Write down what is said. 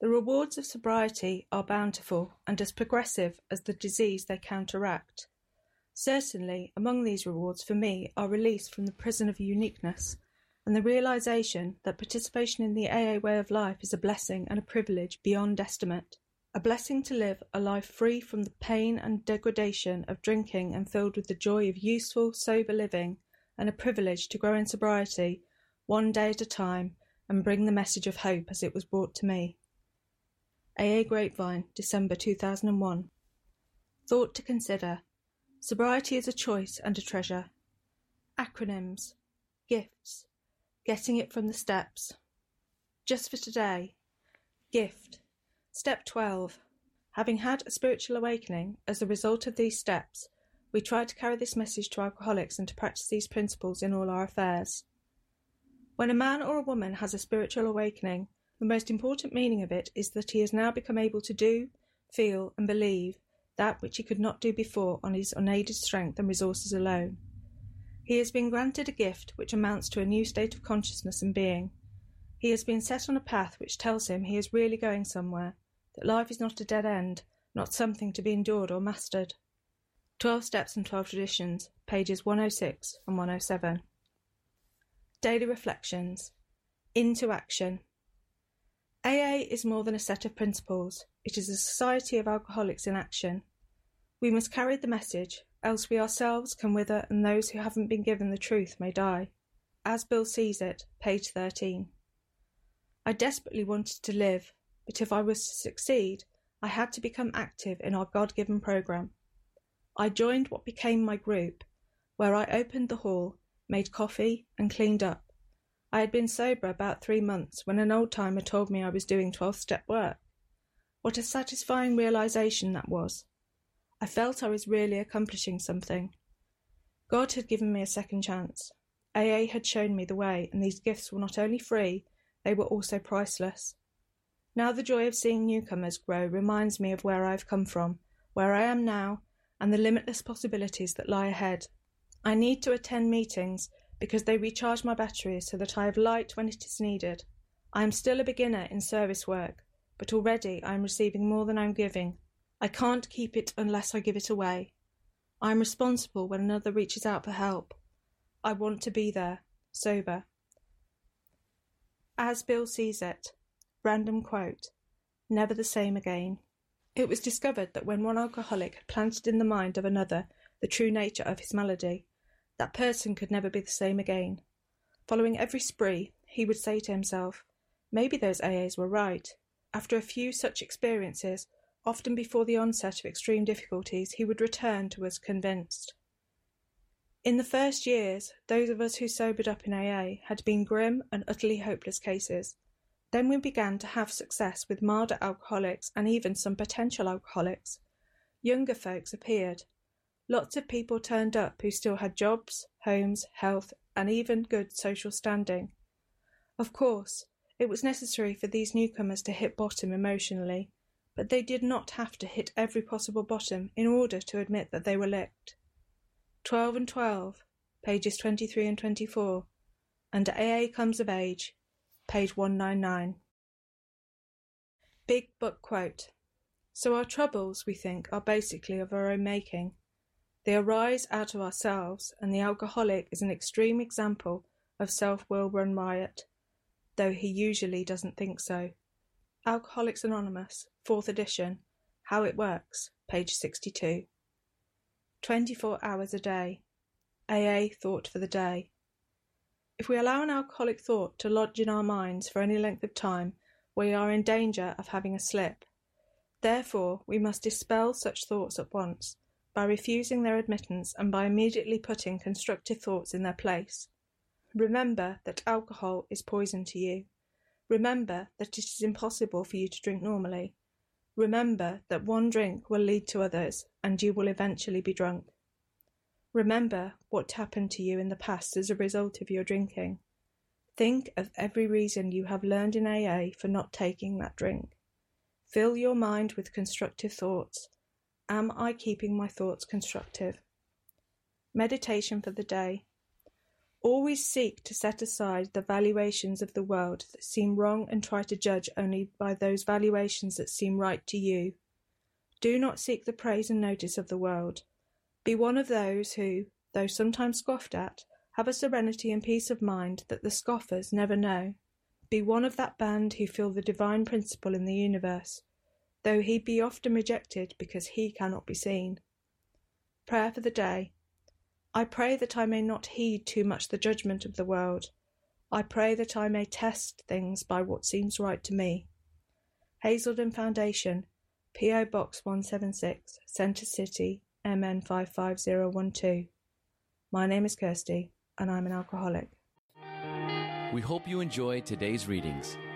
The rewards of sobriety are bountiful and as progressive as the disease they counteract. Certainly, among these rewards for me are release from the prison of uniqueness and the realization that participation in the AA way of life is a blessing and a privilege beyond estimate. A blessing to live a life free from the pain and degradation of drinking and filled with the joy of useful, sober living, and a privilege to grow in sobriety one day at a time and bring the message of hope as it was brought to me. AA Grapevine, December 2001. Thought to consider. Sobriety is a choice and a treasure. Acronyms. Gifts. Getting it from the steps. Just for today. Gift. Step 12. Having had a spiritual awakening as a result of these steps, we try to carry this message to alcoholics and to practice these principles in all our affairs. When a man or a woman has a spiritual awakening, the most important meaning of it is that he has now become able to do, feel, and believe that which he could not do before on his unaided strength and resources alone. He has been granted a gift which amounts to a new state of consciousness and being. He has been set on a path which tells him he is really going somewhere, that life is not a dead end, not something to be endured or mastered. Twelve Steps and Twelve Traditions, pages 106 and 107. Daily Reflections Into Action. AA is more than a set of principles, it is a society of alcoholics in action. We must carry the message, else we ourselves can wither and those who haven't been given the truth may die. As Bill sees it, page 13. I desperately wanted to live, but if I was to succeed, I had to become active in our God given programme. I joined what became my group, where I opened the hall, made coffee, and cleaned up. I had been sober about three months when an old timer told me I was doing 12 step work. What a satisfying realization that was. I felt I was really accomplishing something. God had given me a second chance. AA had shown me the way, and these gifts were not only free, they were also priceless. Now the joy of seeing newcomers grow reminds me of where I have come from, where I am now, and the limitless possibilities that lie ahead. I need to attend meetings because they recharge my batteries so that I have light when it is needed. I am still a beginner in service work, but already I am receiving more than I am giving. I can't keep it unless I give it away. I am responsible when another reaches out for help. I want to be there, sober. As Bill sees it, random quote, never the same again. It was discovered that when one alcoholic had planted in the mind of another the true nature of his malady, that person could never be the same again. Following every spree, he would say to himself, Maybe those AAs were right. After a few such experiences, often before the onset of extreme difficulties, he would return to us convinced. In the first years, those of us who sobered up in AA had been grim and utterly hopeless cases. Then we began to have success with milder alcoholics and even some potential alcoholics. Younger folks appeared, Lots of people turned up who still had jobs, homes, health, and even good social standing. Of course, it was necessary for these newcomers to hit bottom emotionally, but they did not have to hit every possible bottom in order to admit that they were licked. 12 and 12, pages 23 and 24, and AA Comes of Age, page 199. Big Book Quote So our troubles, we think, are basically of our own making. They arise out of ourselves, and the alcoholic is an extreme example of self-will run riot, though he usually doesn't think so. Alcoholics Anonymous, 4th edition, How It Works, page 62. 24 hours a day. AA thought for the day. If we allow an alcoholic thought to lodge in our minds for any length of time, we are in danger of having a slip. Therefore, we must dispel such thoughts at once by refusing their admittance and by immediately putting constructive thoughts in their place. Remember that alcohol is poison to you. Remember that it is impossible for you to drink normally. Remember that one drink will lead to others, and you will eventually be drunk. Remember what happened to you in the past as a result of your drinking. Think of every reason you have learned in AA for not taking that drink. Fill your mind with constructive thoughts. Am I keeping my thoughts constructive? Meditation for the day. Always seek to set aside the valuations of the world that seem wrong and try to judge only by those valuations that seem right to you. Do not seek the praise and notice of the world. Be one of those who, though sometimes scoffed at, have a serenity and peace of mind that the scoffers never know. Be one of that band who feel the divine principle in the universe, though he be often rejected because he cannot be seen. Prayer for the day. I pray that I may not heed too much the judgment of the world. I pray that I may test things by what seems right to me. Hazelden Foundation, P.O. Box 176, Center City, MN 55012. My name is Kirsty and I'm an alcoholic. We hope you enjoyed today's readings.